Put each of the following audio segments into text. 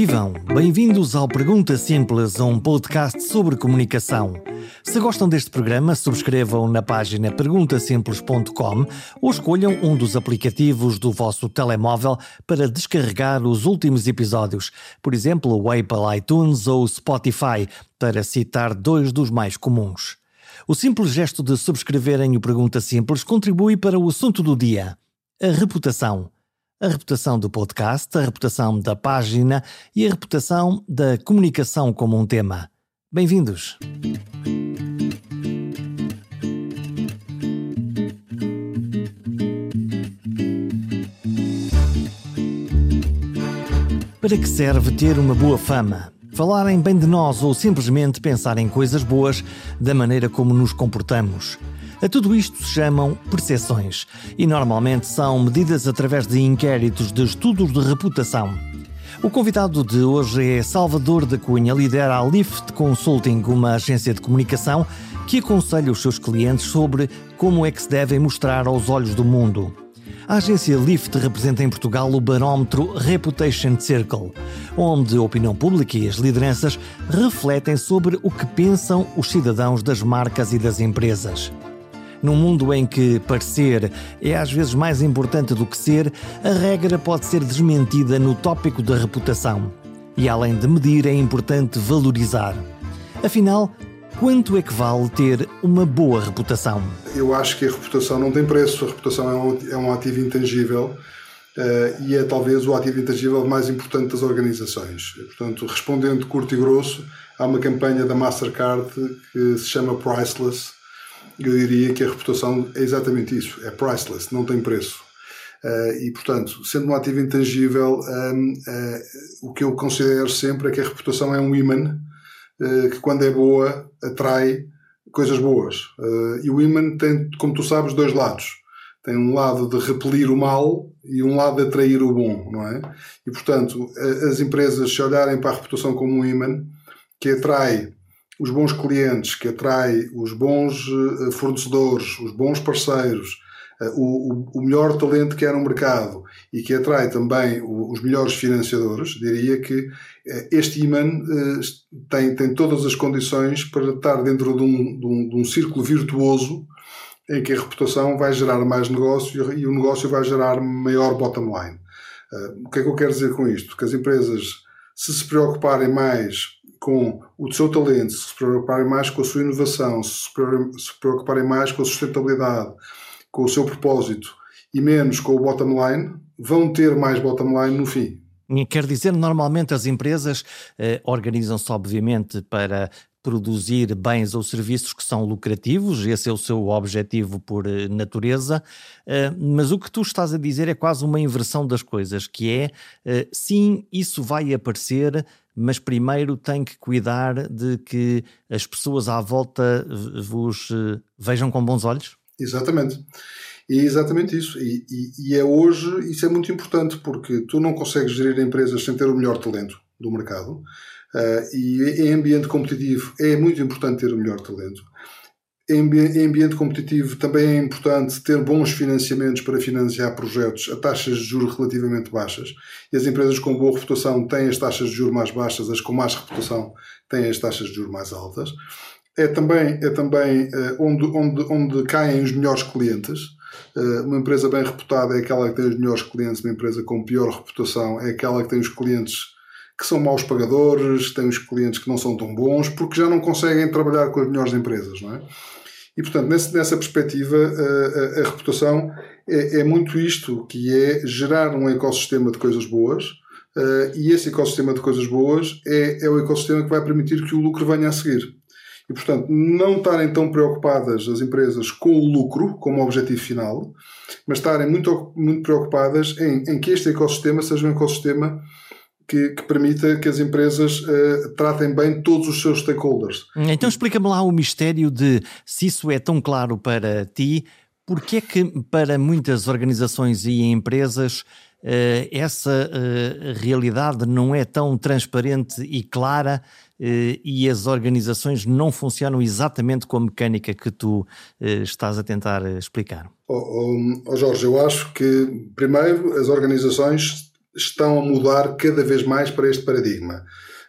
Vivam! Bem-vindos ao Pergunta Simples, um podcast sobre comunicação. Se gostam deste programa, subscrevam na página perguntasimples.com ou escolham um dos aplicativos do vosso telemóvel para descarregar os últimos episódios, por exemplo, o Apple iTunes ou Spotify, para citar dois dos mais comuns. O simples gesto de subscreverem o Pergunta Simples contribui para o assunto do dia: a reputação a reputação do podcast, a reputação da página e a reputação da comunicação como um tema. Bem-vindos! Para que serve ter uma boa fama? Falarem bem de nós ou simplesmente pensar em coisas boas da maneira como nos comportamos? A tudo isto se chamam percepções e normalmente são medidas através de inquéritos de estudos de reputação. O convidado de hoje é Salvador da Cunha, lidera a Lift Consulting, uma agência de comunicação que aconselha os seus clientes sobre como é que se devem mostrar aos olhos do mundo. A agência Lift representa em Portugal o barómetro Reputation Circle, onde a opinião pública e as lideranças refletem sobre o que pensam os cidadãos das marcas e das empresas. Num mundo em que parecer é às vezes mais importante do que ser, a regra pode ser desmentida no tópico da reputação. E além de medir, é importante valorizar. Afinal, quanto é que vale ter uma boa reputação? Eu acho que a reputação não tem preço, a reputação é um, é ativo intangível. Uh, e é talvez o ativo intangível mais importante das organizações. Portanto, respondendo curto e grosso, há uma campanha da Mastercard que se chama Priceless, eu diria que a reputação é exatamente isso, é priceless, não tem preço. Uh, e, portanto, sendo um ativo intangível, um, uh, eh, o que eu considero sempre é que a reputação é um imã uh, que, quando é boa, atrai coisas boas. e o imã tem, como tu sabes, dois lados. Tem um lado de repelir o mal e um lado de atrair o bom, não é? E, portanto, as empresas, se olharem para a reputação como um imã que atrai os bons clientes, que atrai os bons eh, fornecedores, os bons parceiros, eh, o, o, melhor talento que há no mercado e que atrai também os melhores financiadores, diria que eh, este imã tem, tem todas as condições para estar dentro de um, de um, de um círculo virtuoso em que a reputação vai gerar mais negócio e o negócio vai gerar maior bottom line. O que é que eu quero dizer com isto? Que as empresas, se se preocuparem mais com o seu talento, se preocuparem mais com a sua inovação, se se preocuparem mais com a sustentabilidade, com o seu propósito e menos com o bottom line, vão ter mais bottom line no fim. Quer dizer, normalmente as empresas eh, organizam-se, obviamente, para produzir bens ou serviços que são lucrativos, esse é o seu objetivo por eh, natureza, eh, mas o que tu estás a dizer é quase uma inversão das coisas, que é, eh, sim, isso vai aparecer, mas primeiro tem que cuidar de que as pessoas à volta vos eh, vejam com bons olhos? Exatamente. É exatamente isso. E, e, e, é hoje, isso é muito importante, porque tu não consegues gerir empresas sem ter o melhor talento do mercado. Uh, e em ambiente competitivo é muito importante ter o melhor talento. Em ambiente competitivo também é importante ter bons financiamentos para financiar projetos a taxas de juros relativamente baixas. E as empresas com boa reputação têm as taxas de juros mais baixas, as com mais reputação têm as taxas de juros mais altas. É também, é também uh, onde, onde, onde caem os melhores clientes. Uh, uma empresa bem reputada é aquela que tem os melhores clientes, uma empresa com pior reputação é aquela que tem os clientes que são maus pagadores, tem os clientes que não são tão bons, porque já não conseguem trabalhar com as melhores empresas, não é? E, portanto, nessa perspectiva, a, a, a reputação é, é, muito isto, que é gerar um ecossistema de coisas boas, uh, e esse ecossistema de coisas boas é, é o ecossistema que vai permitir que o lucro venha a seguir. E, portanto, não estarem tão preocupadas as empresas com o lucro como objetivo final, mas estarem muito, muito preocupadas em, em que este ecossistema seja um ecossistema que, que, permita que as empresas uh, tratem bem todos os seus stakeholders. Então explica-me lá o mistério de se isso é tão claro para ti, porque é que para muitas organizações e empresas uh, essa uh, realidade não é tão transparente e clara e as organizações não funcionam exatamente com a mecânica que tu estás a tentar explicar? Oh, oh, oh Jorge, eu acho que primeiro as organizações estão a mudar cada vez mais para este paradigma.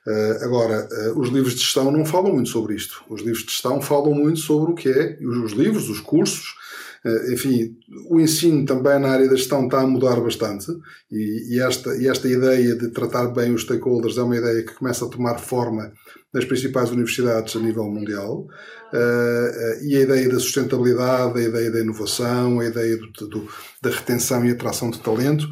Uh, agora, uh, os livros de gestão não falam muito sobre isto. Os livros de gestão falam muito sobre o que é, os, os livros, os cursos, uh, enfim, o ensino também na área da gestão está a mudar bastante e, e, esta, e esta ideia de tratar bem os stakeholders é uma ideia que começa a tomar forma nas principais universidades a nível mundial. e a ideia da sustentabilidade, a ideia da inovação, a ideia do, do, da retenção e atração de talento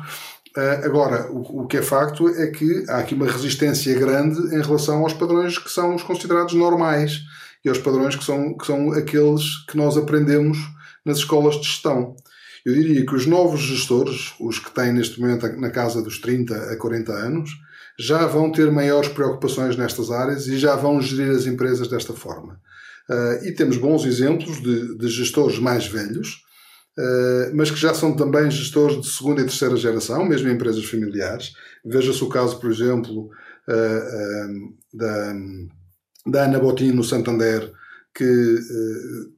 agora, o, que é facto é que há aqui uma resistência grande em relação aos padrões que são os considerados normais e aos padrões que são, que são aqueles que nós aprendemos nas escolas de gestão. Eu diria que os novos gestores, os que têm neste momento na casa dos 30 a 40 anos, já vão ter maiores preocupações nestas áreas e já vão gerir as empresas desta forma. Uh, e temos bons exemplos de, de gestores mais velhos mas que já são também gestores de segunda e terceira geração, mesmo em empresas familiares. Veja-se o caso, por exemplo, eh, eh, da, da Ana Botim no Santander, que,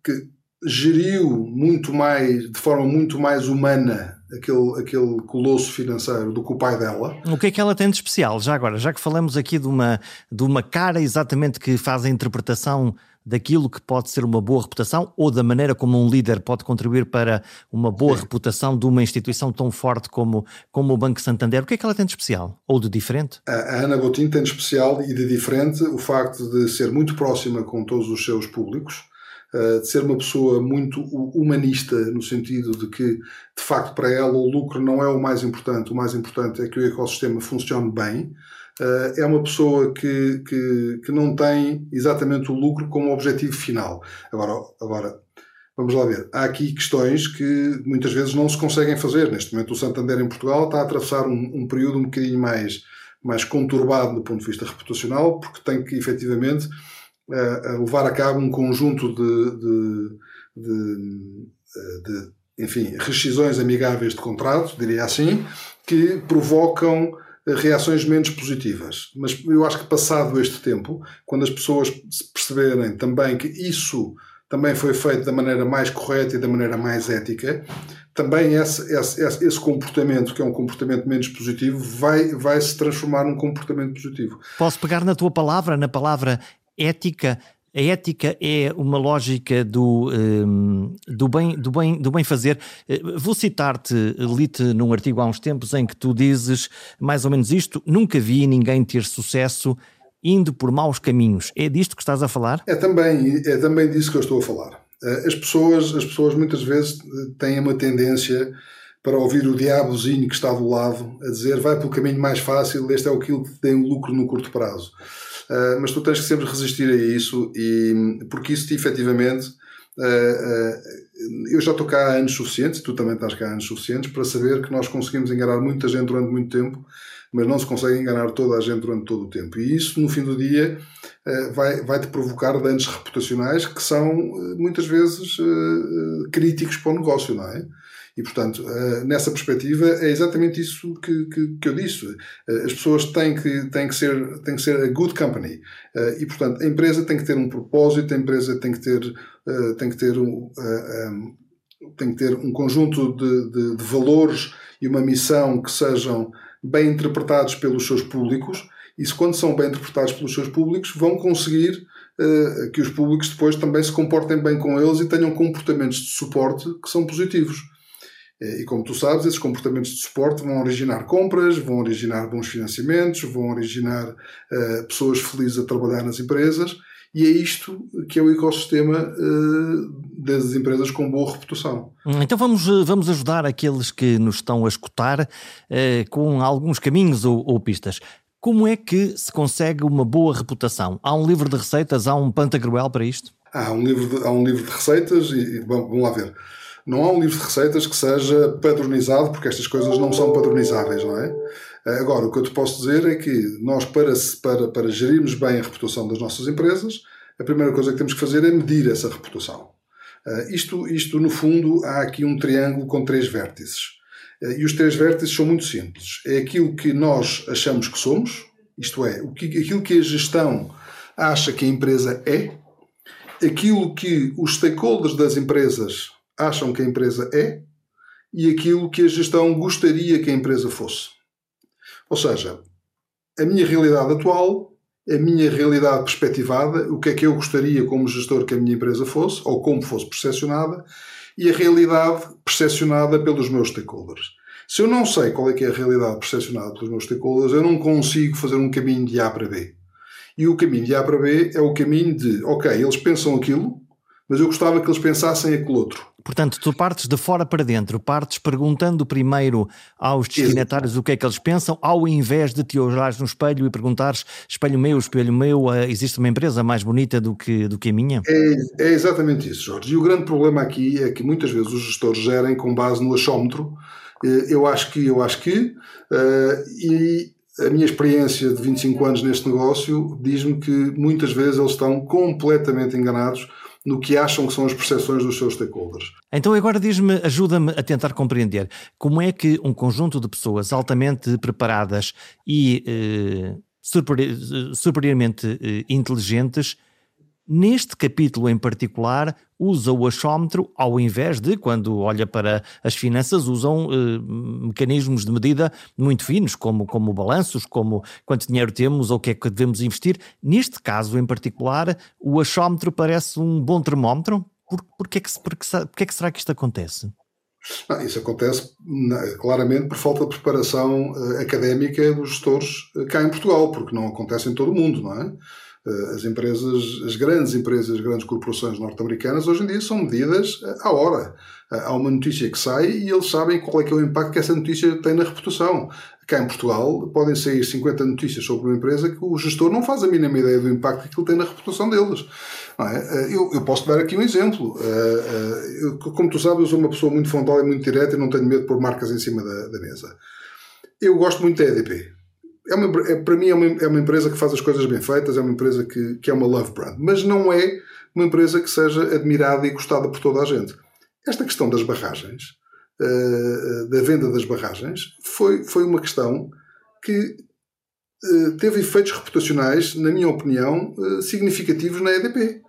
que geriu muito mais, de forma muito mais humana aquele, aquele colosso financeiro do que o pai dela. O que é que ela tem de especial, já agora? Já que falamos aqui de uma, de uma cara exatamente que faz a interpretação daquilo que pode ser uma boa reputação ou da maneira como um líder pode contribuir para uma boa Sim. reputação de uma instituição tão forte como, como o Banco Santander. O que é que ela tem de especial ou de diferente? A Ana Botim tem de especial e de diferente o facto de ser muito próxima com todos os seus públicos, de ser uma pessoa muito humanista, no sentido de que, de facto, para ela o lucro não é o mais importante, o mais importante é que o ecossistema funcione bem. Uh, é uma pessoa que, que, que não tem exatamente o lucro como objetivo final. Agora, agora, vamos lá ver. Há aqui questões que muitas vezes não se conseguem fazer. Neste momento, o Santander em Portugal está a atravessar um, um período um bocadinho mais, mais conturbado do ponto de vista reputacional, porque tem que efetivamente uh, levar a cabo um conjunto de, de, de, eh, de enfim, rescisões amigáveis de contrato, diria assim, que provocam reações menos positivas. Mas eu acho que passado este tempo, quando as pessoas perceberem também que isso também foi feito da maneira mais correta e da maneira mais ética, também esse, esse, esse, comportamento, que é um comportamento menos positivo, vai, vai se transformar num comportamento positivo. Posso pegar na tua palavra, na palavra ética, a ética é uma lógica do, um, do, bem, do, bem, do bem fazer. Eh, vou citar-te, li-te num artigo há uns tempos em que tu dizes mais ou menos isto: nunca vi ninguém ter sucesso indo por maus caminhos. É disto que estás a falar? É também, é também disso que eu estou a falar. Eh, as pessoas, as pessoas muitas vezes têm uma tendência para ouvir o diabozinho que está do lado a dizer vai pelo caminho mais fácil, este é aquilo que tem lucro no curto prazo. Uh, mas tu tens que sempre resistir a isso, e, porque isso efetivamente. Uh, eu já estou cá há anos suficientes, tu também estás cá há anos suficientes, para saber que nós conseguimos enganar muita gente durante muito tempo, mas não se consegue enganar toda a gente durante todo o tempo. E isso, no fim do dia, vai, vai te provocar danos reputacionais que são muitas vezes críticos para o negócio, não é? E, portanto, eh, nessa perspectiva, é exatamente isso que, que, que, eu disse. Eh, as pessoas têm que, têm, que ser, têm que ser a good company. Eh, e, portanto, a empresa tem que ter um propósito, a empresa tem que ter, tem que ter, um, tem que ter um conjunto de, de, de valores e uma missão que sejam bem interpretados pelos seus públicos. E se quando são bem interpretados pelos seus públicos, vão conseguir que os públicos depois também se comportem bem com eles e tenham comportamentos de suporte que são positivos. Eh, e como tu sabes, esses comportamentos de suporte vão originar compras, vão originar bons financiamentos, vão originar uh, pessoas felizes a trabalhar nas empresas, e é isto que é o ecossistema uh, das empresas com boa reputação. Hum, então vamos, vamos ajudar aqueles que nos estão a escutar uh, com alguns caminhos ou, ou pistas. Como é que se consegue uma boa reputação? Há um livro de receitas, há um pantagruel para isto? Há um livro de, há um livro de receitas e, vamos lá ver. Não há um livro de receitas que seja padronizado, porque estas coisas não são padronizáveis, não é? Agora, o que eu te posso dizer é que nós, para, para, para gerirmos bem a reputação das nossas empresas, a primeira coisa que temos que fazer é medir essa reputação. Uh, isto, isto, no fundo, há aqui um triângulo com três vértices. Uh, e os três vértices são muito simples. É aquilo que nós achamos que somos, isto é, o que, aquilo que a gestão acha que a empresa é, aquilo que os stakeholders das empresas acham que a empresa é e aquilo que a gestão gostaria que a empresa fosse. Ou seja, a minha realidade atual, a minha realidade perspectivada, o que é que eu gostaria como gestor que a minha empresa fosse, ou como fosse percepcionada, e a realidade percepcionada pelos meus stakeholders. Se eu não sei qual é que é a realidade percepcionada pelos meus stakeholders, eu não consigo fazer um caminho de A para B. E o caminho de A para B é o caminho de, ok, eles pensam aquilo, mas eu gostava que eles pensassem aquilo outro. Portanto, tu partes de fora para dentro, partes perguntando primeiro aos destinatários o que é que eles pensam, ao invés de te olhares no espelho e perguntares: espelho meu, espelho meu, eh, existe uma empresa mais bonita do que, do que a minha? É, é exatamente isso, Jorge. E o grande problema aqui é que muitas vezes os gestores gerem com base no achómetro. Eh, eu acho que, eu acho que, uh, e a minha experiência de 25 anos neste negócio diz-me que muitas vezes eles estão completamente enganados no que acham que são as percepções dos seus stakeholders. Então agora diz-me, ajuda-me a tentar compreender como é que um conjunto de pessoas altamente preparadas e eh, superiormente eh, inteligentes Neste capítulo em particular, usa o achómetro ao invés de, quando olha para as finanças, usam eh, mecanismos de medida muito finos, como, como balanços, como quanto dinheiro temos ou o que é que devemos investir. Neste caso em particular, o achómetro parece um bom termómetro. Por, por, que, é que, por, que é que será que isto acontece? Não, isso acontece claramente por falta de preparação uh, académica dos gestores uh, cá em Portugal, porque não acontece em todo o mundo, não é? Eh, as empresas, as grandes empresas, as grandes corporações norte-americanas, hoje em dia são medidas eh, à hora. Eh, há uma notícia que sai e eles sabem qual é que é o impacto que essa notícia tem na reputação. Cá em Portugal podem sair 50 notícias sobre uma empresa que o gestor não faz a mínima ideia do impacto que aquilo tem na reputação deles. É? Eu, eu, posso dar aqui um exemplo. como tu sabes, eu sou uma pessoa muito frontal e muito direta e não tenho medo de pôr marcas em cima da, da mesa. Eu gosto muito da EDP é uma, é, para mim é uma, é uma empresa que faz as coisas bem feitas, é uma empresa que, que é uma love brand, mas não é uma empresa que seja admirada e gostada por toda a gente. Esta questão das barragens, uh, da venda das barragens, foi, foi uma questão que uh, teve efeitos reputacionais, na minha opinião, uh, significativos na EDP.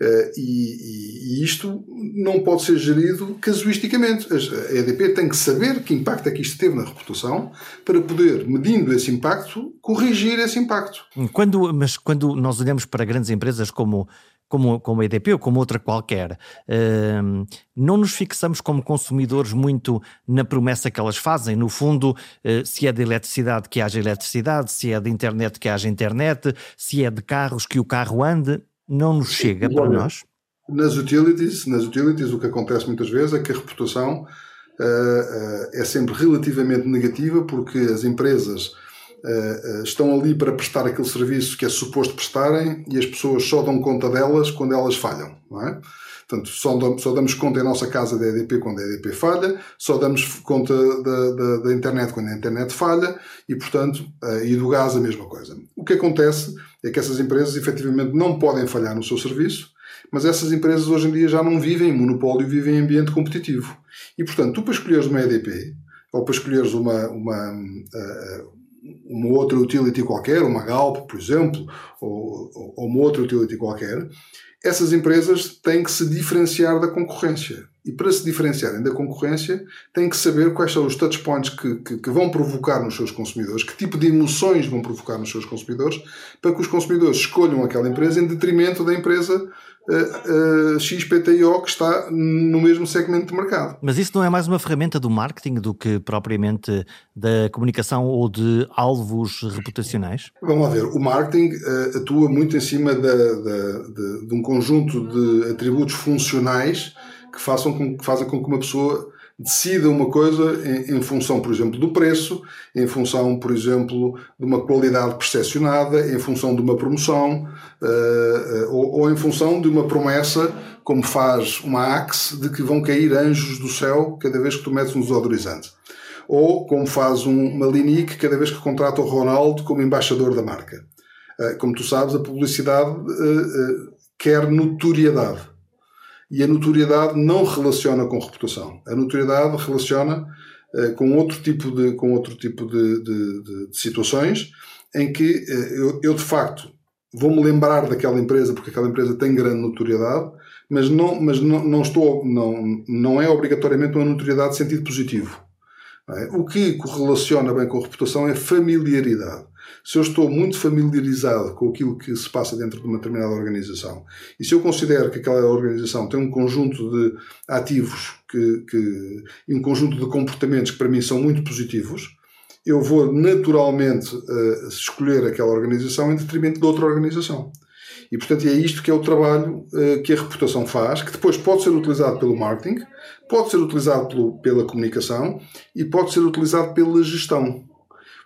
Uh, e, e, isto não pode ser gerido casuisticamente. A EDP tem que saber que impacto é que isto teve na reputação para poder, medindo esse impacto, corrigir esse impacto. Quando, mas quando nós olhamos para grandes empresas como, como, como a EDP ou como outra qualquer, uh, não nos fixamos como consumidores muito na promessa que elas fazem. No fundo, uh, se é de eletricidade que haja eletricidade, se é de internet que haja internet, se é de carros que o carro ande não nos chega para nós? Nas utilities, nas utilities, o que acontece muitas vezes é que a reputação uh, uh, é sempre relativamente negativa porque as empresas uh, estão ali para prestar aquele serviço que é suposto prestarem e as pessoas só dão conta delas quando elas falham, não é? Portanto, só, só damos conta em nossa casa da EDP quando a EDP falha, só damos conta da, da, da internet quando a internet falha e, portanto, uh, e do gás a mesma coisa. O que acontece é que essas empresas efetivamente não podem falhar no seu serviço, mas essas empresas hoje em dia já não vivem em monopólio, vivem em ambiente competitivo. E, portanto, tu para escolheres uma EDP ou para escolheres uma, uma, uh, uma outra utility qualquer, uma Galp, por exemplo, ou, ou uma outra utility qualquer, essas empresas têm que se diferenciar da concorrência. E para se diferenciarem da concorrência, têm que saber quais são os touchpoints que, que, que, vão provocar nos seus consumidores, que tipo de emoções vão provocar nos seus consumidores, para que os consumidores escolham aquela empresa em detrimento da empresa uh, uh, XPTO que está no mesmo segmento de mercado. Mas isso não é mais uma ferramenta do marketing do que propriamente da comunicação ou de alvos reputacionais? Vamos lá ver. O marketing uh, atua muito em cima de, de, de, de, um conjunto de atributos funcionais que, façam com, que fazem com que uma pessoa decida uma coisa em, em, função, por exemplo, do preço, em função, por exemplo, de uma qualidade percepcionada, em função de uma promoção, uh, uh, ou, ou, em função de uma promessa, como faz uma Axe, de que vão cair anjos do céu cada vez que tu metes um desodorizante. Ou como faz um, uma Linique cada vez que contrata o Ronaldo como embaixador da marca. Uh, como tu sabes, a publicidade quer notoriedade e a notoriedade não relaciona com reputação. A notoriedade relaciona uh, com outro tipo de, com outro tipo de, de, de, de situações em que uh, eu, eu, de facto, vou-me lembrar daquela empresa porque aquela empresa tem grande notoriedade, mas não, mas não, não, estou, não, não é obrigatoriamente uma notoriedade de sentido positivo. É? O que correlaciona bem com a reputação é familiaridade. Se eu estou muito familiarizado com aquilo que se passa dentro de uma determinada organização e se eu considero que aquela organização tem um conjunto de ativos que, que, e um conjunto de comportamentos que para mim são muito positivos, eu vou naturalmente uh, escolher aquela organização em detrimento de outra organização. E, portanto, é isto que é o trabalho uh, que a reputação faz, que depois pode ser utilizado pelo marketing, pode ser utilizado pelo, pela comunicação e pode ser utilizado pela gestão.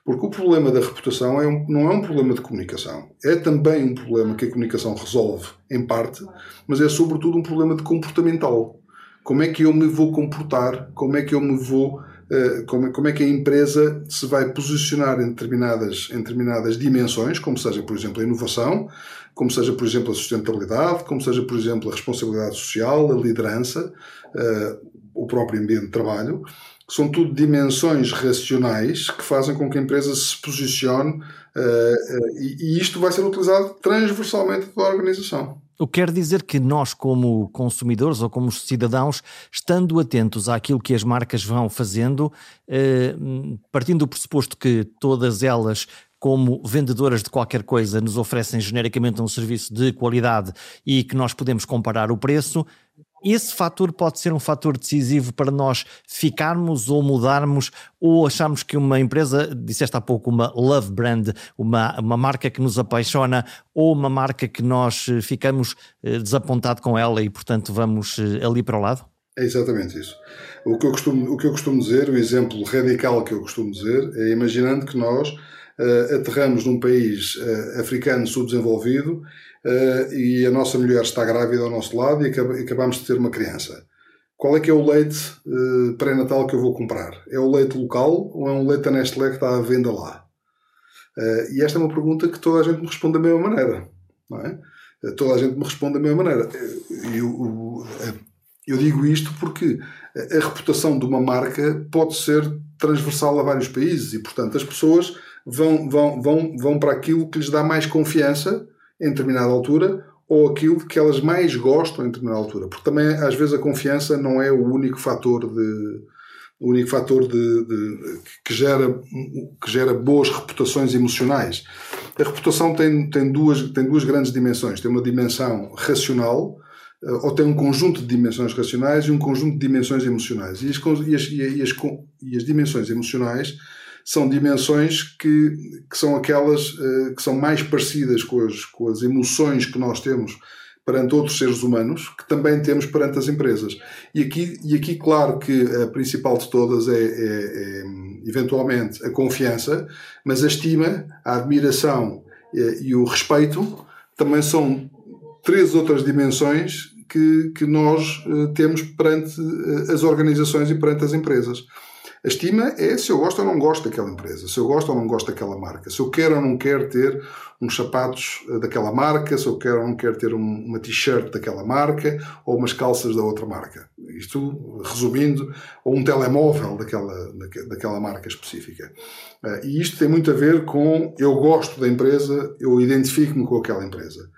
Porque o problema da reputação é um, não é um problema de comunicação. É também um problema que a comunicação resolve, em parte, mas é sobretudo um problema de comportamental. Como é que eu me vou comportar? Como é que eu me vou eh, como, é que a empresa se vai posicionar em determinadas, em determinadas dimensões, como seja, por exemplo, a inovação, como seja, por exemplo, a sustentabilidade, como seja, por exemplo, a responsabilidade social, a liderança, uh, o próprio ambiente de trabalho, são tudo dimensões racionais que fazem com que a empresa se posicione uh, e, e isto vai ser utilizado transversalmente pela organização. O que quer dizer que nós, como consumidores ou como cidadãos, estando atentos àquilo que as marcas vão fazendo, eh, partindo do pressuposto que todas elas como vendedoras de qualquer coisa nos oferecem genericamente um serviço de qualidade e que nós podemos comparar o preço, esse fator pode ser um fator decisivo para nós ficarmos ou mudarmos ou acharmos que uma empresa, disseste há pouco, uma love brand, uma, uma marca que nos apaixona ou uma marca que nós eh, ficamos eh, desapontados com ela e, portanto, vamos eh, ali para o lado? É exatamente isso. O que, eu costumo, o que eu costumo dizer, o exemplo radical que eu costumo dizer, é imaginando que nós uh, aterramos num país uh, africano subdesenvolvido uh, e a nossa mulher está grávida ao nosso lado e acabamos de ter uma criança. Qual é que é o leite uh, pré-natal que eu vou comprar? É o leite local ou é um leite da Nestlé que está à venda lá? Uh, e esta é uma pergunta que toda a gente me responde da mesma maneira. Não é? toda a gente me responde da mesma maneira. Eu, eu digo isto porque a reputação de uma marca pode ser transversal a vários países e, portanto, as pessoas vão, vão, vão, vão para aquilo que lhes dá mais confiança em determinada altura ou aquilo que elas mais gostam em determinada altura. Porque também, às vezes, a confiança não é o único fator de o único fator de, de, que, gera, que gera boas reputações emocionais. A reputação tem, tem, duas, tem duas grandes dimensões. Tem uma dimensão racional, eh, ou tem um conjunto de dimensões racionais e um conjunto de dimensões emocionais. E as, e as, e as, e as dimensões emocionais são dimensões que, que são aquelas uh, que são mais parecidas com as, com as emoções que nós temos perante outros seres humanos, que também temos perante as empresas. E aqui, e aqui claro que a principal de todas é, é, é eventualmente, a confiança, mas a estima, a admiração eh, e o respeito também são três outras dimensões que, que nós uh, temos perante as organizações e perante as empresas. A estima é se eu gosto ou não gosto daquela empresa, se eu gosto ou não gosto daquela marca, se eu quero ou não quero ter uns sapatos eh, daquela marca, se eu quero ou não quero ter uma t-shirt daquela marca ou umas calças da outra marca. Isto, resumindo, ou um telemóvel daquela, daquela marca específica. Eh, e isto tem muito a ver com eu gosto da empresa, eu identifico-me com aquela empresa.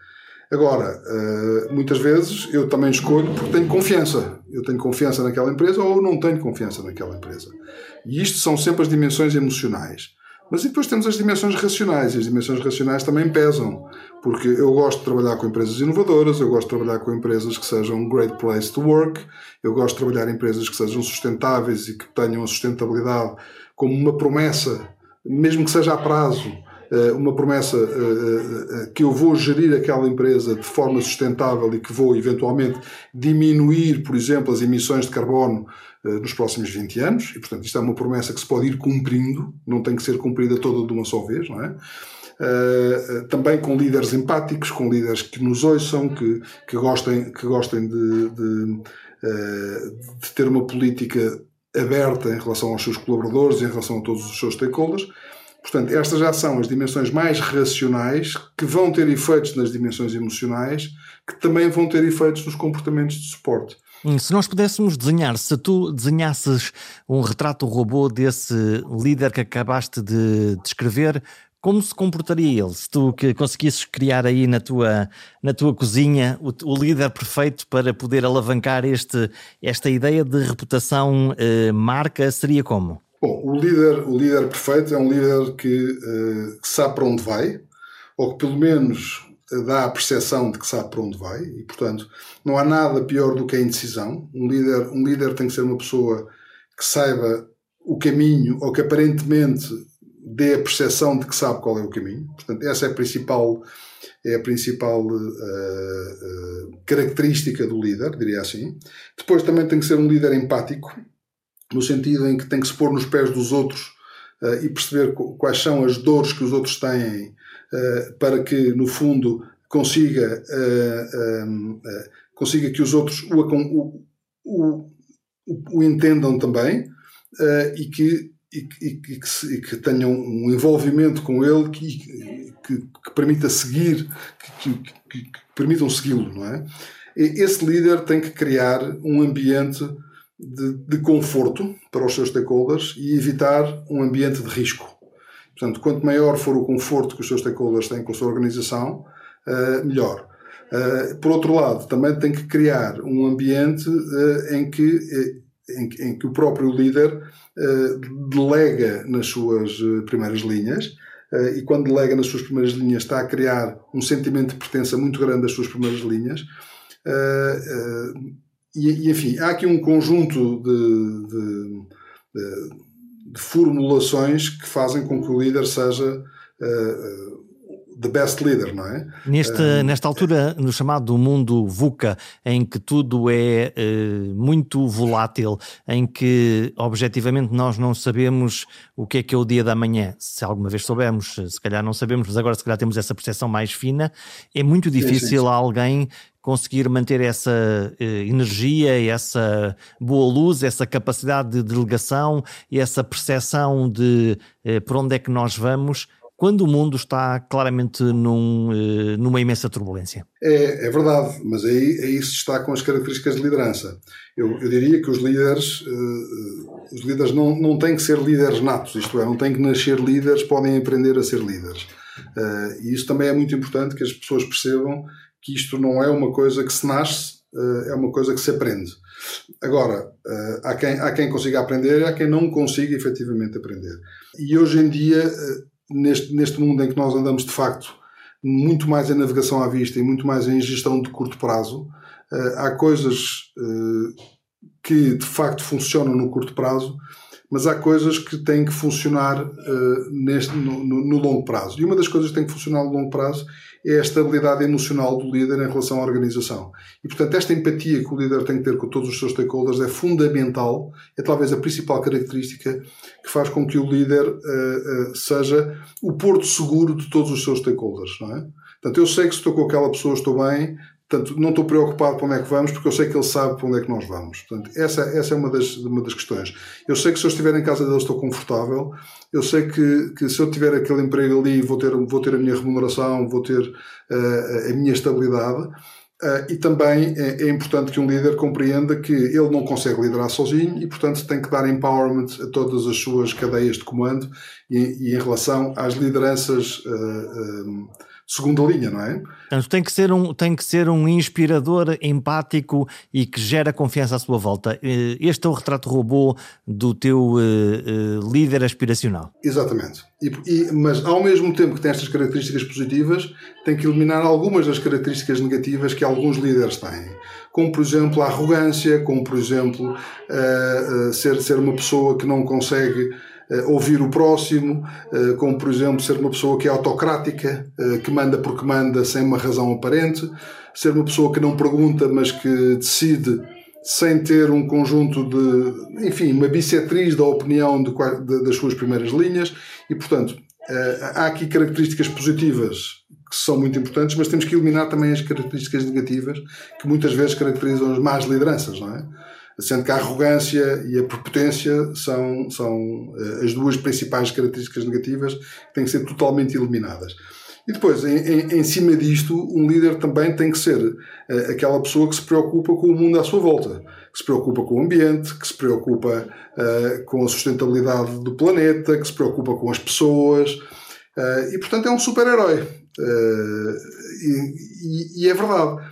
Agora, eh, muitas vezes eu também escolho porque tenho confiança. Eu tenho confiança naquela empresa ou não tenho confiança naquela empresa. E isto são sempre as dimensões emocionais. Mas depois temos as dimensões racionais, e as dimensões racionais também pesam, porque eu gosto de trabalhar com empresas inovadoras, eu gosto de trabalhar com empresas que sejam great place to work, eu gosto de trabalhar em empresas que sejam sustentáveis e que tenham a sustentabilidade como uma promessa, mesmo que seja a prazo, uma promessa eh, eh, que eu vou gerir aquela empresa de forma sustentável e que vou eventualmente diminuir, por exemplo, as emissões de carbono nos próximos 20 anos, e portanto isto é uma promessa que se pode ir cumprindo, não tem que ser cumprida toda de uma só vez, não é? Uh, também com líderes empáticos, com líderes que nos ouçam, que, que gostem, que gostem de, de, uh, de ter uma política aberta em relação aos seus colaboradores, em relação a todos os seus stakeholders, Portanto, estas já são as dimensões mais racionais que vão ter efeitos nas dimensões emocionais, que também vão ter efeitos nos comportamentos de suporte. Hum, se nós pudéssemos desenhar, se tu desenhasses um retrato robô desse líder que acabaste de descrever, como se comportaria ele? Se tu que conseguisses criar aí na tua, na tua cozinha o, o líder perfeito para poder alavancar este, esta ideia de reputação eh, marca, seria como? Bom, o líder, o líder perfeito é um líder que, uh, que sabe para onde vai, ou que pelo menos dá a percepção de que sabe para onde vai e, portanto, não há nada pior do que a indecisão. Um líder, um líder tem que ser uma pessoa que saiba o caminho ou que aparentemente dê a percepção de que sabe qual é o caminho. Portanto, essa é a principal, é a principal uh, uh, característica do líder, diria assim. Depois também tem que ser um líder empático, no sentido em que tem que se pôr nos pés dos outros uh, e perceber quais são as dores que os outros têm uh, para que, no fundo, consiga, uh, consiga que os outros o, o, o, o entendam também e que e, e, e, que, e, que, tenham um envolvimento com ele que, que, que permita seguir, que, que permitam segui-lo, não é? Esse líder tem que criar um ambiente de, de, conforto para os seus stakeholders e evitar um ambiente de risco. Portanto, quanto maior for o conforto que os seus stakeholders têm com a sua organização, uh, melhor. Uh, por outro lado, também tem que criar um ambiente uh, em, que, em, que o próprio líder delega nas suas primeiras linhas e quando delega nas suas primeiras linhas está a criar um sentimento de pertença muito grande das suas primeiras linhas e, e, enfim, há aqui um conjunto de, de, de, de, formulações que fazem com que o líder seja uh, the best leader, não é? Neste, uh, nesta altura, no chamado mundo VUCA, em que tudo é uh, muito volátil, em que objetivamente nós não sabemos o que é que é o dia da manhã, se alguma vez soubemos, se calhar não sabemos, mas agora se calhar temos essa percepção mais fina, é muito difícil sim, sim. alguém conseguir manter essa eh, energia, essa boa luz, essa capacidade de delegação e essa percepção de eh, por onde é que nós vamos quando o mundo está claramente num, eh, numa imensa turbulência. É, é verdade, mas aí, aí se está com as características de liderança. Eu, eu diria que os líderes, uh, os líderes não, não têm que ser líderes natos, isto é, não têm que nascer líderes, podem aprender a ser líderes. Uh, e isso também é muito importante que as pessoas percebam que isto não é uma coisa que se nasce, eh, é uma coisa que se aprende. Agora, eh, há quem, há quem consiga aprender e há quem não consiga efetivamente aprender. E hoje em dia, eh, neste, neste mundo em que nós andamos de facto muito mais em navegação à vista e muito mais em gestão de curto prazo, há coisas que de facto funcionam no curto prazo, mas há coisas que têm que funcionar neste, no, no, longo prazo. E uma das coisas que tem que funcionar no longo prazo é a estabilidade emocional do líder em relação à organização. E, portanto, esta empatia que o líder tem que ter com todos os seus stakeholders é fundamental, é talvez a principal característica que faz com que o líder uh, uh, seja o porto seguro de todos os seus stakeholders. Não é? Portanto, eu sei que se estou com aquela pessoa estou bem, Portanto, não estou preocupado onde é que vamos, porque eu sei que ele sabe para onde é que nós vamos. Portanto, essa, essa é uma das, uma das questões. Eu sei que se eu estiver em casa dele estou confortável, eu sei que, que se eu tiver aquele emprego ali vou ter, vou ter a minha remuneração, vou ter uh, a minha estabilidade. Uh, e também é, é, importante que um líder compreenda que ele não consegue liderar sozinho e, portanto, tem que dar empowerment a todas as suas cadeias de comando e, e em relação às lideranças. Uh, segunda linha, não é? Portanto, tem que ser um, tem que ser um inspirador empático e que gera confiança à sua volta. Eh, este é o retrato robô do teu uh, uh, líder aspiracional. Exatamente. E, e, mas ao mesmo tempo que tem estas características positivas, tem que eliminar algumas das características negativas que alguns líderes têm. Como, por exemplo, a arrogância, como, por exemplo, uh, ser, ser uma pessoa que não consegue ouvir o próximo, uh, como por exemplo ser uma pessoa que é autocrática, uh, que manda porque manda sem uma razão aparente, ser uma pessoa que não pergunta mas que decide sem ter um conjunto de, enfim, uma bissetriz da opinião de, de, das suas primeiras linhas e portanto há aqui características positivas que são muito importantes, mas temos que eliminar também as características negativas que muitas vezes caracterizam as más lideranças, não é? Sendo que a arrogância e a prepotência são, são eh, as duas principais características negativas que têm que ser totalmente eliminadas. E depois, em, em, em, cima disto, um líder também tem que ser uh, aquela pessoa que se preocupa com o mundo à sua volta, que se preocupa com o ambiente, que se preocupa uh, com a sustentabilidade do planeta, que se preocupa com as pessoas. Uh, e, portanto, é um super-herói. E, e, e, é verdade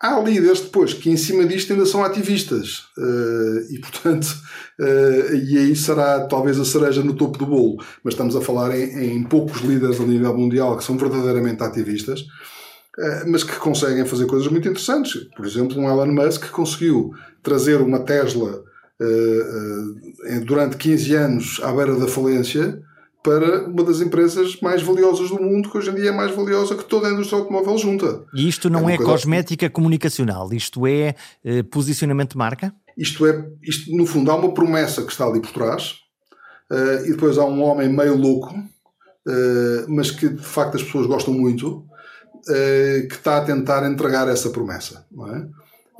há líderes depois que em cima disto ainda são ativistas uh, e portanto uh, e aí será talvez a cereja no topo do bolo. Mas estamos a falar em, em poucos líderes a nível mundial que são verdadeiramente ativistas uh, mas que conseguem fazer coisas muito interessantes. Por exemplo um Elon Musk conseguiu trazer uma Tesla durante 15 anos à beira da falência para uma das empresas mais valiosas do mundo, que hoje em dia é mais valiosa que toda a indústria automóvel junta. E isto não é, é cosmética assim. comunicacional, isto é eh, posicionamento de marca? Isto é, isto no fundo há uma promessa que está ali por trás, uh, e depois há um homem meio louco, uh, mas que de facto as pessoas gostam muito, uh, que está a tentar entregar essa promessa, não é?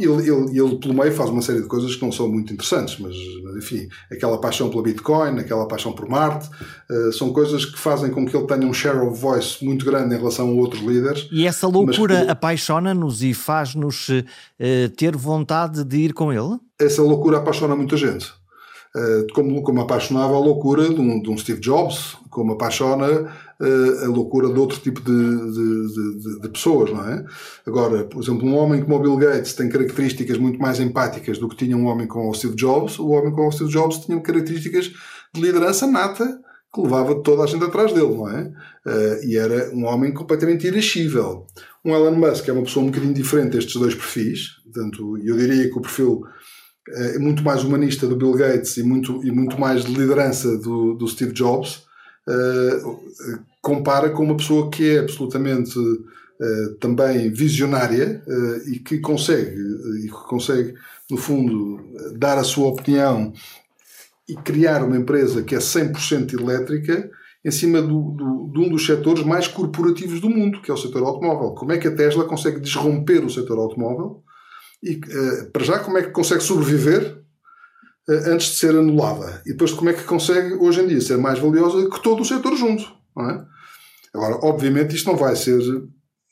Ele, ele, ele, pelo meio, faz uma série de coisas que não são muito interessantes, mas, mas enfim, aquela paixão pela Bitcoin, aquela paixão por Marte, uh, são coisas que fazem com que ele tenha um share of voice muito grande em relação a outros líderes. E essa loucura que... apaixona-nos e faz-nos uh, ter vontade de ir com ele? Essa loucura apaixona muita gente. Uh, como, como apaixonava a loucura de um, de um Steve Jobs, como apaixona a loucura de outro tipo de, de, de, de, pessoas, não é? Agora, por exemplo, um homem como o Bill Gates tem características muito mais empáticas do que tinha um homem como o Steve Jobs. O homem como o Steve Jobs tinha características de liderança nata que levava toda a gente atrás dele, não é? Uh, e era um homem completamente irascível. Um Elon Musk é uma pessoa um bocadinho diferente destes dois perfis, portanto, eu diria que o perfil é muito mais humanista do Bill Gates e muito, e muito mais de liderança do, do Steve Jobs, uh, compara com uma pessoa que é absolutamente uh, também visionária uh, e que consegue, e que consegue, no fundo, dar a sua opinião e criar uma empresa que é 100% elétrica em cima do, do, de um dos setores mais corporativos do mundo, que é o setor automóvel. Como é que a Tesla consegue desromper o setor automóvel? E, para já, como é que consegue sobreviver antes de ser anulada? E depois, como é que consegue, hoje em dia, ser mais valiosa que todo o setor junto? É? Agora, obviamente, isto não vai ser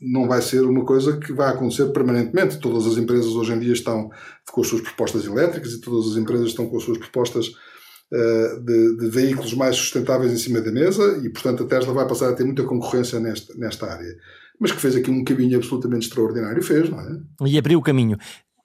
não vai ser uma coisa que vai acontecer permanentemente. Todas as empresas hoje em dia estão com as suas propostas elétricas e todas as empresas estão com as suas propostas uh, de, de, veículos mais sustentáveis em cima da mesa e, portanto, a Tesla vai passar a ter muita concorrência nesta, nesta área mas que fez aqui um caminho absolutamente extraordinário, fez, não é? E abriu o caminho.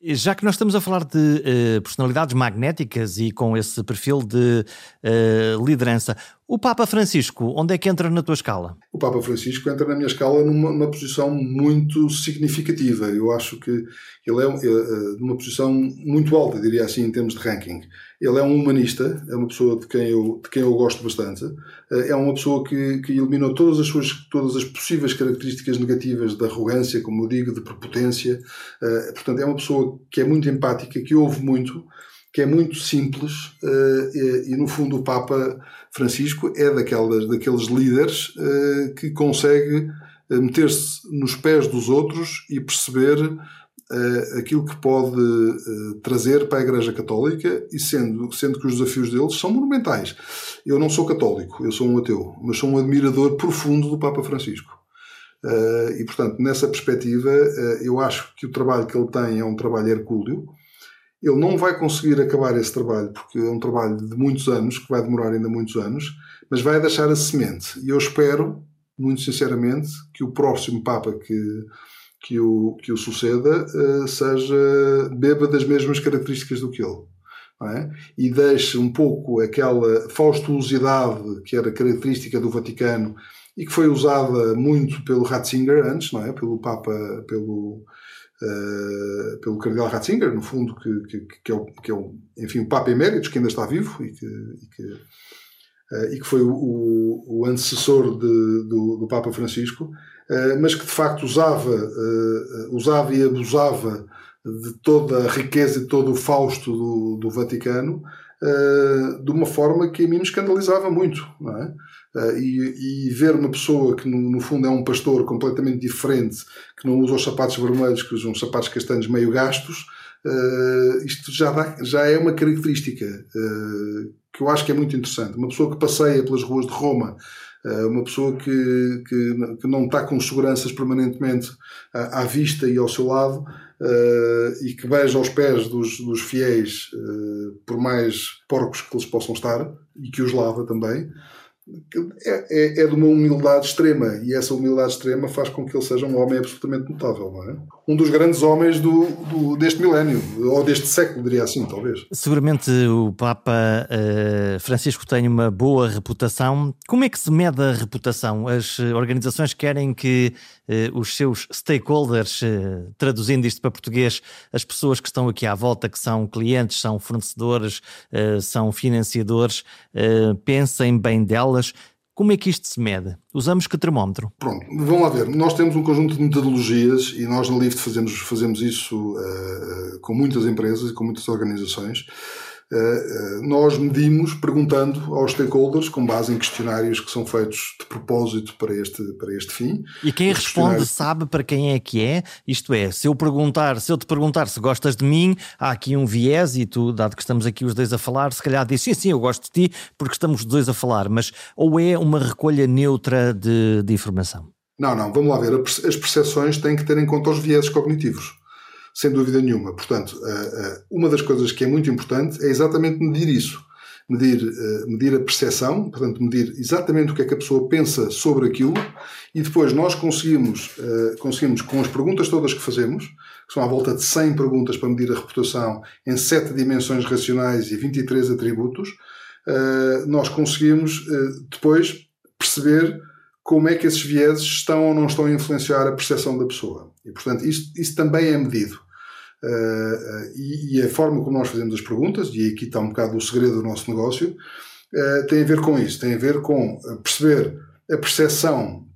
Já que nós estamos a falar de uh, personalidades magnéticas e com esse perfil de uh, liderança, o Papa Francisco, onde é que entra na tua escala? O Papa Francisco entra na minha escala numa, numa posição muito significativa. Eu acho que ele é, é, é numa posição muito alta, diria assim, em termos de ranking. Ele é um humanista, é uma pessoa de quem eu, de quem eu gosto bastante. Eh, é uma pessoa que, que eliminou todas as suas todas as possíveis características negativas de arrogância, como eu digo, de prepotência. Eh, portanto, é uma pessoa que é muito empática, que ouve muito que é muito simples uh, e, e, no fundo o Papa Francisco é daquelas, daqueles líderes uh, que consegue eh, meter-se nos pés dos outros e perceber uh, aquilo que pode trazer para a Igreja Católica e sendo, sendo que os desafios deles são monumentais. Eu não sou católico, eu sou um ateu, mas sou um admirador profundo do Papa Francisco. e portanto, nessa perspectiva, eu acho que o trabalho que ele tem é um trabalho hercúleo, ele não vai conseguir acabar esse trabalho, porque é um trabalho de muitos anos, que vai demorar ainda muitos anos, mas vai deixar a semente. E eu espero, muito sinceramente, que o próximo Papa que, que, o, que o suceda uh, seja, beba das mesmas características do que ele. É? E deixe um pouco aquela faustuosidade que era característica do Vaticano e que foi usada muito pelo Ratzinger antes, não é? Pelo Papa, pelo uh, pelo Cardeal Ratzinger, no fundo, que, que, que, é, o, que é o, enfim, o Papa Eméritos, que ainda está vivo e que, e que, uh, e que foi o, o antecessor de, do, do, Papa Francisco, uh, mas que de facto usava, usava e abusava de toda a riqueza e todo o fausto do, do Vaticano de uma forma que a mim me escandalizava muito. Não é? Uh, e, e, ver uma pessoa que no, no, fundo é um pastor completamente diferente, que não usa os sapatos vermelhos, que usa uns sapatos castanhos meio gastos, uh, isto já, dá, já é uma característica uh, que eu acho que é muito interessante. Uma pessoa que passeia pelas ruas de Roma, uma pessoa que, que, que, não está com seguranças permanentemente à, à vista e ao seu lado. e que beija aos pés dos, dos fiéis, por mais porcos que eles possam estar, e que os lava também, é, é, é, de uma humildade extrema e essa humildade extrema faz com que ele seja um homem absolutamente notável, não é? Um dos grandes homens do, do deste milénio, ou deste século, diria assim, talvez. Seguramente o Papa uh, Francisco tem uma boa reputação. Como é que se mede a reputação? As organizações querem que os seus stakeholders, uh, traduzindo isto para português, as pessoas que estão aqui à volta, que são clientes, são fornecedores, são financiadores, pensem bem delas delas. Como é que isto se mede? Usamos que termómetro? Pronto, vamos lá ver. Nós temos um conjunto de metodologias e nós na Lift fazemos, fazemos isso uh, com muitas empresas e com muitas organizações. Eh, eh, nós medimos perguntando aos stakeholders, com base em questionários que são feitos de propósito para este, para este fim. E quem Os responde sabe para quem é que é? Isto é, se eu perguntar, se eu te perguntar se gostas de mim, há aqui um viés e tu, dado que estamos aqui os dois a falar, se calhar diz sim, sim, eu gosto de ti porque estamos os dois a falar, mas ou é uma recolha neutra de, de informação? Não, não, vamos lá ver. As percepções têm que ter em conta os vieses cognitivos sem dúvida nenhuma. Portanto, eh, eh, uma das coisas que é muito importante é exatamente medir isso. Medir, eh, medir a percepção, portanto, medir exatamente o que é que a pessoa pensa sobre aquilo e depois nós conseguimos, conseguimos com as perguntas todas que fazemos, que são à volta de 100 perguntas para medir a reputação em 7 dimensões racionais e 23 atributos, nós conseguimos depois perceber como é que esses vieses estão ou não estão a influenciar a percepção da pessoa. E, portanto, isso, isso também é medido. Uh, e, e, a forma como nós fazemos as perguntas, e aqui está um bocado o segredo do nosso negócio, uh, tem a ver com isso, tem a ver com perceber a percepção,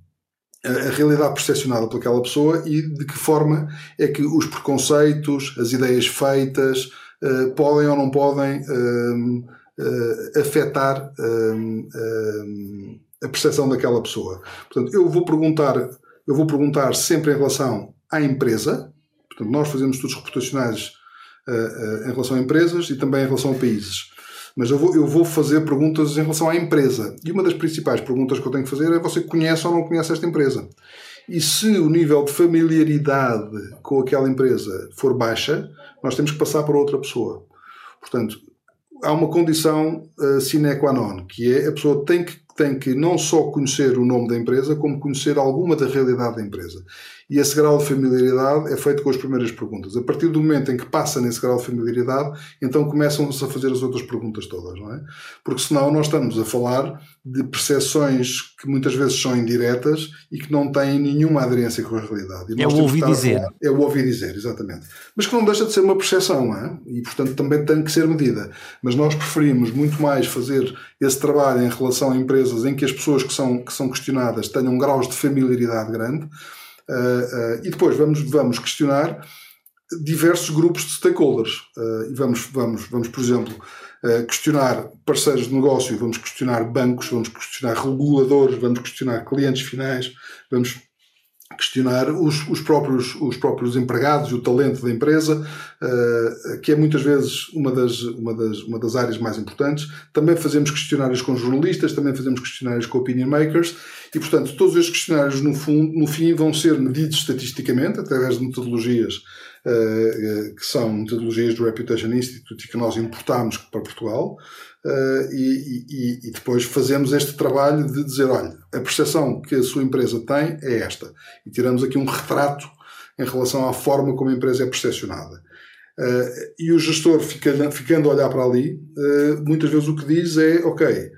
a, a realidade percepcionada por aquela pessoa e de que forma é que os preconceitos, as ideias feitas, uh, podem ou não podem afetar a percepção daquela pessoa. Portanto, eu vou perguntar, eu vou perguntar sempre em relação à empresa. Portanto, nós fazemos estudos reputacionais uh, uh, em relação a empresas e também em relação a países. Mas eu vou, eu vou fazer perguntas em relação à empresa. E uma das principais perguntas que eu tenho que fazer é: você conhece ou não conhece esta empresa? E se o nível de familiaridade com aquela empresa for baixa, nós temos que passar para outra pessoa. Portanto, há uma condição uh, sine qua non, que é a pessoa tem que tem que não só conhecer o nome da empresa, como conhecer alguma da realidade da empresa. E esse grau de familiaridade é feito com as primeiras perguntas. A partir do momento em que passa nesse grau de familiaridade, então começam-se a fazer as outras perguntas todas, não é? Porque senão nós estamos a falar de percepções que muitas vezes são indiretas e que não têm nenhuma aderência com a realidade. é o ouvir dizer. é o ouvir dizer, exatamente. Mas que não deixa de ser uma percepção, não é? E portanto também tem que ser medida. Mas nós preferimos muito mais fazer esse trabalho em relação a empresas em que as pessoas que são, que são questionadas tenham graus de familiaridade grande Uh, e depois vamos, vamos questionar diversos grupos de stakeholders. Uh, e vamos, vamos, vamos, por exemplo, questionar parceiros de negócio, vamos questionar bancos, vamos questionar reguladores, vamos questionar clientes finais, vamos questionar os, os, próprios, os próprios empregados e o talento da empresa, uh, que é muitas vezes uma das, uma, das, uma das áreas mais importantes. Também fazemos questionários com jornalistas, também fazemos questionários com opinion makers e, portanto, todos estes questionários, no, fundo, no fim, vão ser medidos estatisticamente através de metodologias que são metodologias do Reputation Institute e que nós importamos para Portugal. Uh, e, e, e, depois fazemos este trabalho de dizer: olha, a percepção que a sua empresa tem é esta. E tiramos aqui um retrato em relação à forma como a empresa é percepcionada. E o gestor, fica, ficando a olhar para ali, muitas vezes o que diz é: ok,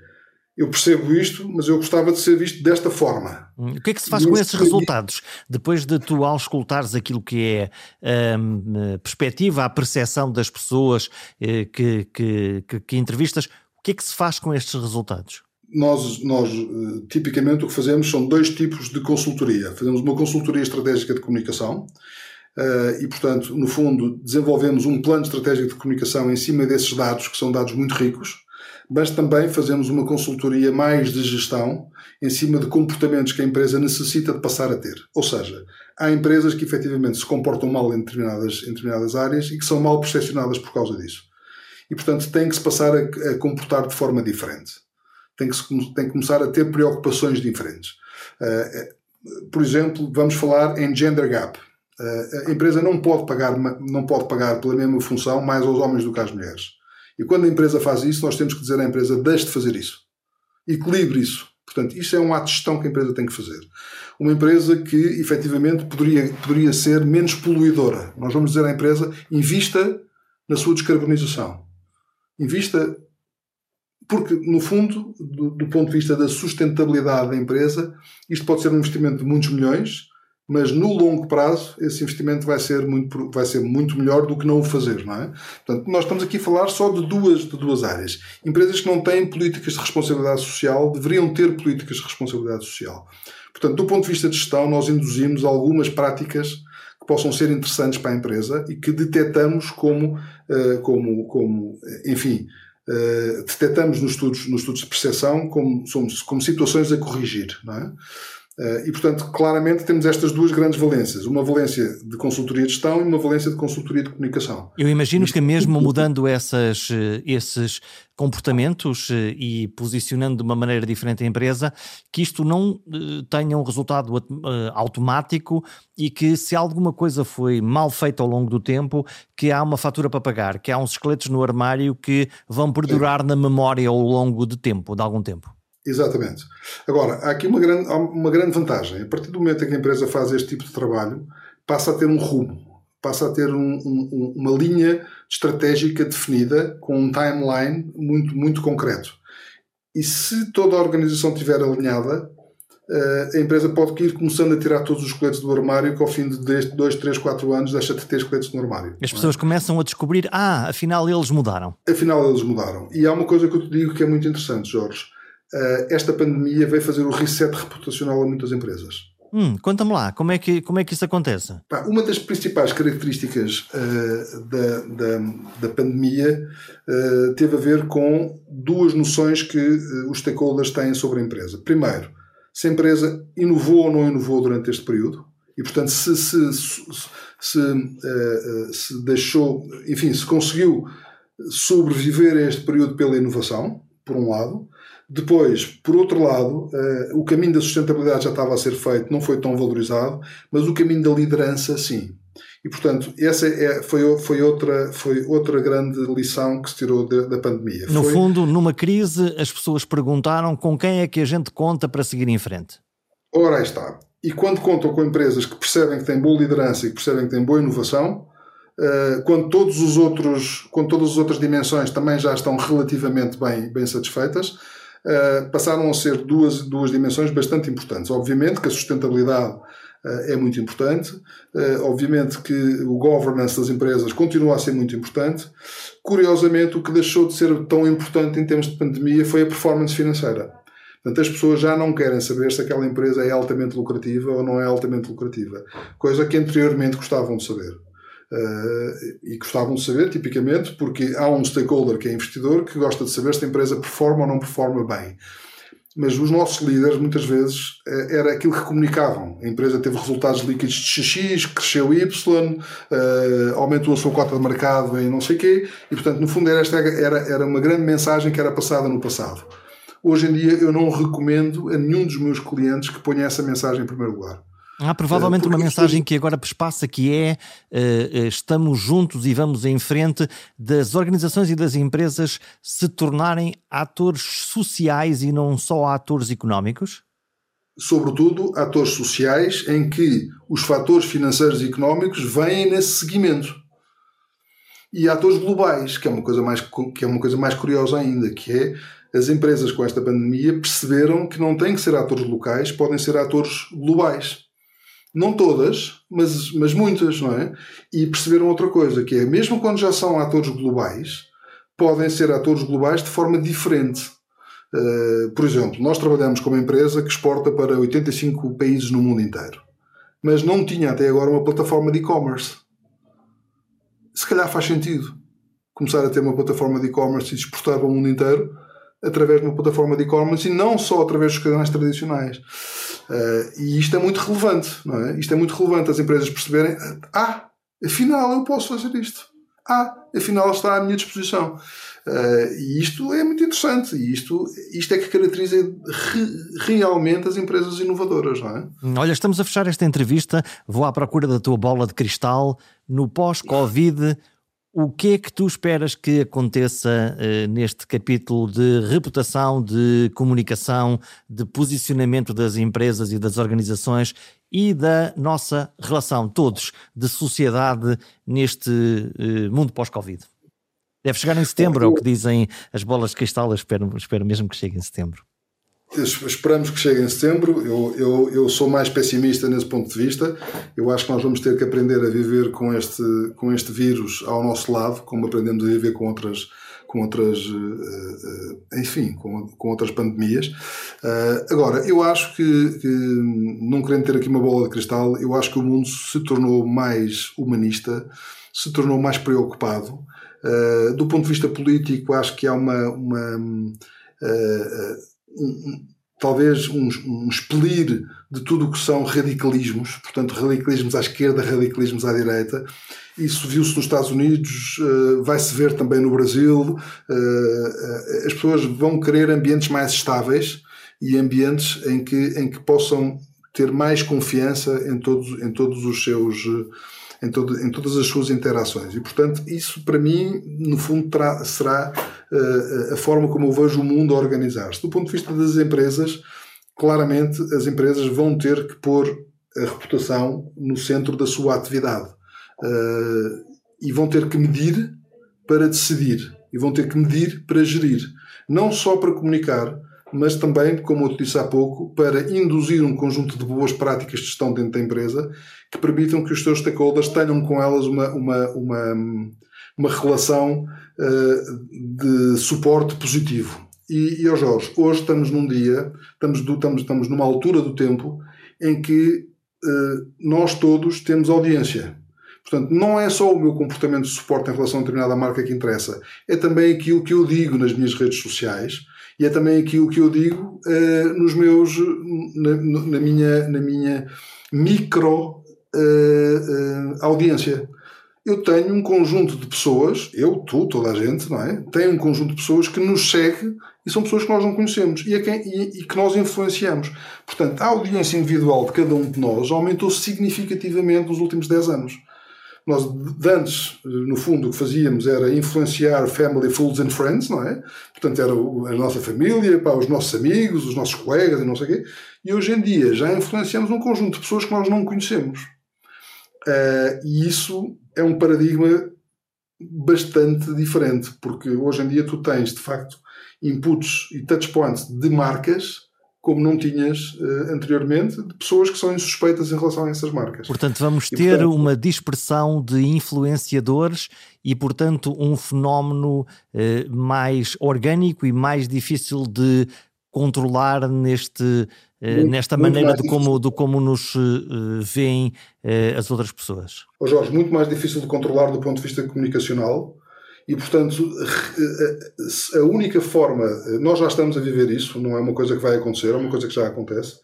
eu percebo isto, mas eu gostava de ser visto desta forma. Hum, o que é que se faz com esses resultados? Depois de tu auscultares aquilo que é hum, a perspectiva, a percepção das pessoas eh, que, que, que, que entrevistas, o que é que se faz com estes resultados? Nós, nós, eh, tipicamente, o que fazemos são dois tipos de consultoria. Fazemos uma consultoria estratégica de comunicação eh, e, portanto, no fundo, desenvolvemos um plano estratégico de comunicação em cima desses dados, que são dados muito ricos mas também fazemos uma consultoria mais de gestão em cima de comportamentos que a empresa necessita de passar a ter. Ou seja, há empresas que efetivamente se comportam mal em determinadas, em determinadas áreas e que são mal percepcionadas por causa disso. E, portanto, têm que se passar a, a comportar de forma diferente. Tem que, se, tem que começar a ter preocupações diferentes. Uh, por exemplo, vamos falar em gender gap. Uh, a empresa não pode, pagar, não pode pagar pela mesma função mais aos homens do que às mulheres. E quando a empresa faz isso, nós temos que dizer à empresa: deixe de fazer isso. Equilibre isso. Portanto, isso é um ato de gestão que a empresa tem que fazer. Uma empresa que, efetivamente, poderia, poderia ser menos poluidora. Nós vamos dizer à empresa, invista na sua descarbonização. Invista porque, no fundo, do, do, ponto de vista da sustentabilidade da empresa, isto pode ser um investimento de muitos milhões, mas no longo prazo esse investimento vai ser muito, vai ser muito melhor do que não o fazer, não é? Portanto, nós estamos aqui a falar só de duas, de duas áreas. Empresas que não têm políticas de responsabilidade social deveriam ter políticas de responsabilidade social. Portanto, do ponto de vista de gestão, nós induzimos algumas práticas que possam ser interessantes para a empresa e que detectamos como, eh, como, como enfim, uh, detectamos nos estudos, nos estudos de percepção como, como situações a corrigir. Não é? Uh, e, portanto, claramente temos estas duas grandes valências. Uma valência de consultoria de gestão e uma valência de consultoria de comunicação. Eu imagino que mesmo mudando essas, eh, esses comportamentos eh, e posicionando de uma maneira diferente a empresa, que isto não tenha um resultado automático e que se alguma coisa foi mal feita ao longo do tempo, que há uma fatura para pagar, que há uns esqueletos no armário que vão perdurar na memória ao longo de tempo, de algum tempo. Exatamente. Agora, há aqui uma grande, uma grande vantagem. A partir do momento em que a empresa faz este tipo de trabalho, passa a ter um rumo, passa a ter um, um, uma linha estratégica definida, com um timeline muito, muito concreto. E se toda a organização estiver alinhada, eh, a empresa pode ir começando a tirar todos os esqueletos do armário, que ao fim de 2, 3, 4 anos deixa de ter esqueletos no armário. As pessoas é? começam a descobrir, ah, afinal eles mudaram. Afinal eles mudaram. E há uma coisa que eu te digo que é muito interessante, Jorge esta pandemia veio fazer o reset reputacional a muitas empresas. Hum, Conta-me lá, como é, que, como é que isso acontece? uma das principais características uh, da, da, da, pandemia uh, teve a ver com duas noções que uh, os stakeholders têm sobre a empresa. Primeiro, se a empresa inovou ou não inovou durante este período, e portanto, se, se, se, se, se deixou, enfim, se conseguiu sobreviver a este período pela inovação, por um lado, depois, por outro lado, uh, o caminho da sustentabilidade já estava a ser feito, não foi tão valorizado, mas o caminho da liderança, sim. E, portanto, essa é, foi, foi, outra, foi outra grande lição que se tirou de, da pandemia. No foi... fundo, numa crise, as pessoas perguntaram com quem é que a gente conta para seguir em frente. Ora, aí está. E quando contam com empresas que percebem que têm boa liderança e que percebem que têm boa inovação, uh, quando, todos os outros, quando todas as outras dimensões também já estão relativamente bem, bem satisfeitas, uh, passaram a ser duas, duas dimensões bastante importantes. Obviamente que a sustentabilidade uh, é muito importante, uh, obviamente que o governance das empresas continua a ser muito importante. Curiosamente, o que deixou de ser tão importante em termos de pandemia foi a performance financeira. Portanto, as pessoas já não querem saber se aquela empresa é altamente lucrativa ou não é altamente lucrativa, coisa que anteriormente gostavam de saber. Uh, e gostavam de saber, tipicamente, porque há um stakeholder que é investidor que gosta de saber se a empresa performa ou não performa bem. Mas os nossos líderes, muitas vezes, uh, era aquilo que comunicavam. A empresa teve resultados líquidos de XX, cresceu Y, uh, aumentou a sua cota de mercado em não sei quê, e, portanto, no fundo, era, esta, era, era uma grande mensagem que era passada no passado. Hoje em dia, eu não recomendo a nenhum dos meus clientes que ponha essa mensagem em primeiro lugar. Há provavelmente uma mensagem que agora passa que é uh, estamos juntos e vamos em frente das organizações e das empresas se tornarem atores sociais e não só atores económicos? Sobretudo atores sociais em que os fatores financeiros e económicos vêm nesse seguimento. E atores globais, que é uma coisa mais, que é uma coisa mais curiosa ainda, que é as empresas com esta pandemia perceberam que não têm que ser atores locais, podem ser atores globais. Não todas, mas, mas muitas, não é? E perceberam outra coisa, que é, mesmo quando já são atores globais, podem ser atores globais de forma diferente. Uh, por exemplo, nós trabalhamos com uma empresa que exporta para 85 países no mundo inteiro, mas não tinha até agora uma plataforma de e-commerce. Se calhar faz sentido começar a ter uma plataforma de e-commerce e exportar para o mundo inteiro através de uma plataforma de e-commerce e não só através dos canais tradicionais. Uh, e isto é muito relevante, não é? Isto é muito relevante as empresas perceberem, ah, afinal eu posso fazer isto. Ah, afinal está à minha disposição. Uh, e isto é muito interessante e isto, isto é que caracteriza re, realmente as empresas inovadoras, não é? Olha, estamos a fechar esta entrevista, vou à procura da tua bola de cristal. No pós-Covid, O que é que tu esperas que aconteça uh, neste capítulo de reputação, de comunicação, de posicionamento das empresas e das organizações e da nossa relação, todos, de sociedade neste uh, mundo pós-Covid? Deve chegar em setembro, é o que dizem as bolas de cristal. Eu espero, espero mesmo que chegue em setembro. Esperamos que chegue em setembro. Eu, eu, eu sou mais pessimista nesse ponto de vista. Eu acho que nós vamos ter que aprender a viver com este, com este vírus ao nosso lado, como aprendemos a viver com outras, com outras, eh, eh, enfim, com, com outras pandemias. Eh, agora, eu acho que, que, não querendo ter aqui uma bola de cristal, eu acho que o mundo se tornou mais humanista, se tornou mais preocupado. Do ponto de vista político, acho que há uma, uma um, talvez um, um expelir de tudo o que são radicalismos, portanto, radicalismos à esquerda, radicalismos à direita. Isso viu-se nos Estados Unidos, uh, vai-se ver também no Brasil. Uh, as pessoas vão querer ambientes mais estáveis e ambientes em que, em que possam ter mais confiança em todos, em todos os seus em, todo, em todas as suas interações. E, portanto, isso para mim, no fundo, terá, será uh, a forma como eu vejo o mundo a organizar-se. Do ponto de vista das empresas, claramente as empresas vão ter que pôr a reputação no centro da sua atividade. Uh, e vão ter que medir para decidir. E vão ter que medir para gerir. Não só para comunicar, mas também, como eu te disse há pouco, para induzir um conjunto de boas práticas de gestão dentro da empresa que permitam que os seus stakeholders tenham com elas uma, uma, uma, uma relação uh, de suporte positivo. E, e oh Jorge, hoje estamos num dia, estamos, do, estamos, estamos numa altura do tempo em que uh, nós todos temos audiência. Portanto, não é só o meu comportamento de suporte em relação a determinada marca que interessa, é também aquilo que eu digo nas minhas redes sociais e é também aquilo que eu digo uh, nos meus, na, na, minha, na minha micro uh, audiência. Eu tenho um conjunto de pessoas, eu, tu, toda a gente, não é? Tem um conjunto de pessoas que nos segue e são pessoas que nós não conhecemos e, quem, e, e que nós influenciamos. Portanto, a audiência individual de cada um de nós aumentou significativamente nos últimos 10 anos. Nós, antes, no fundo, o que fazíamos era influenciar family, fools and friends, não é? Portanto, era a nossa família, pá, os nossos amigos, os nossos colegas e não sei o quê. E hoje em dia já influenciamos um conjunto de pessoas que nós não conhecemos. Uh, e isso é um paradigma bastante diferente, porque hoje em dia tu tens, de facto, inputs e touchpoints de marcas como não tinhas uh, anteriormente, de pessoas que são insuspeitas em relação a essas marcas. Portanto, vamos e, ter portanto, uma dispersão de influenciadores e, portanto, um fenómeno uh, mais orgânico e mais difícil de controlar neste muito, nesta maneira de como, de como nos uh, veem uh, as outras pessoas? Oh Jorge, muito mais difícil de controlar do ponto de vista comunicacional e, portanto, a única forma, nós já estamos a viver isso, não é uma coisa que vai acontecer, é uma coisa que já acontece.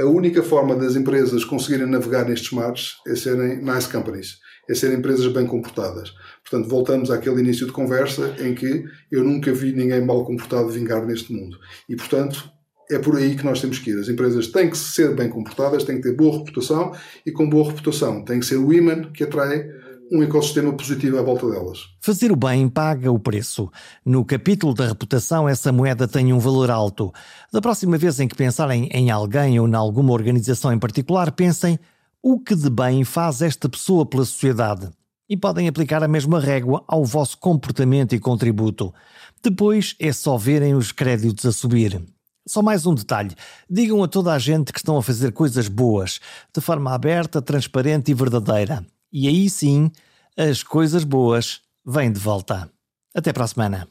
A única forma das empresas conseguirem navegar nestes mares é serem nice companies, é serem empresas bem comportadas. Portanto, voltamos àquele início de conversa em que eu nunca vi ninguém mal comportado vingar neste mundo. E, portanto, é por aí que nós temos que ir. As empresas têm que ser bem comportadas, têm que ter boa reputação e com boa reputação tem que ser o imã que atrai um ecossistema positivo à volta delas. Fazer o bem paga o preço. No capítulo da reputação, essa moeda tem um valor alto. Da próxima vez em que pensarem em alguém ou em alguma organização em particular, pensem o que de bem faz esta pessoa pela sociedade. E podem aplicar a mesma régua ao vosso comportamento e contributo. Depois é só verem os créditos a subir. Só mais um detalhe: digam a toda a gente que estão a fazer coisas boas, de forma aberta, transparente e verdadeira e aí sim as coisas boas vêm de volta. Até para a semana.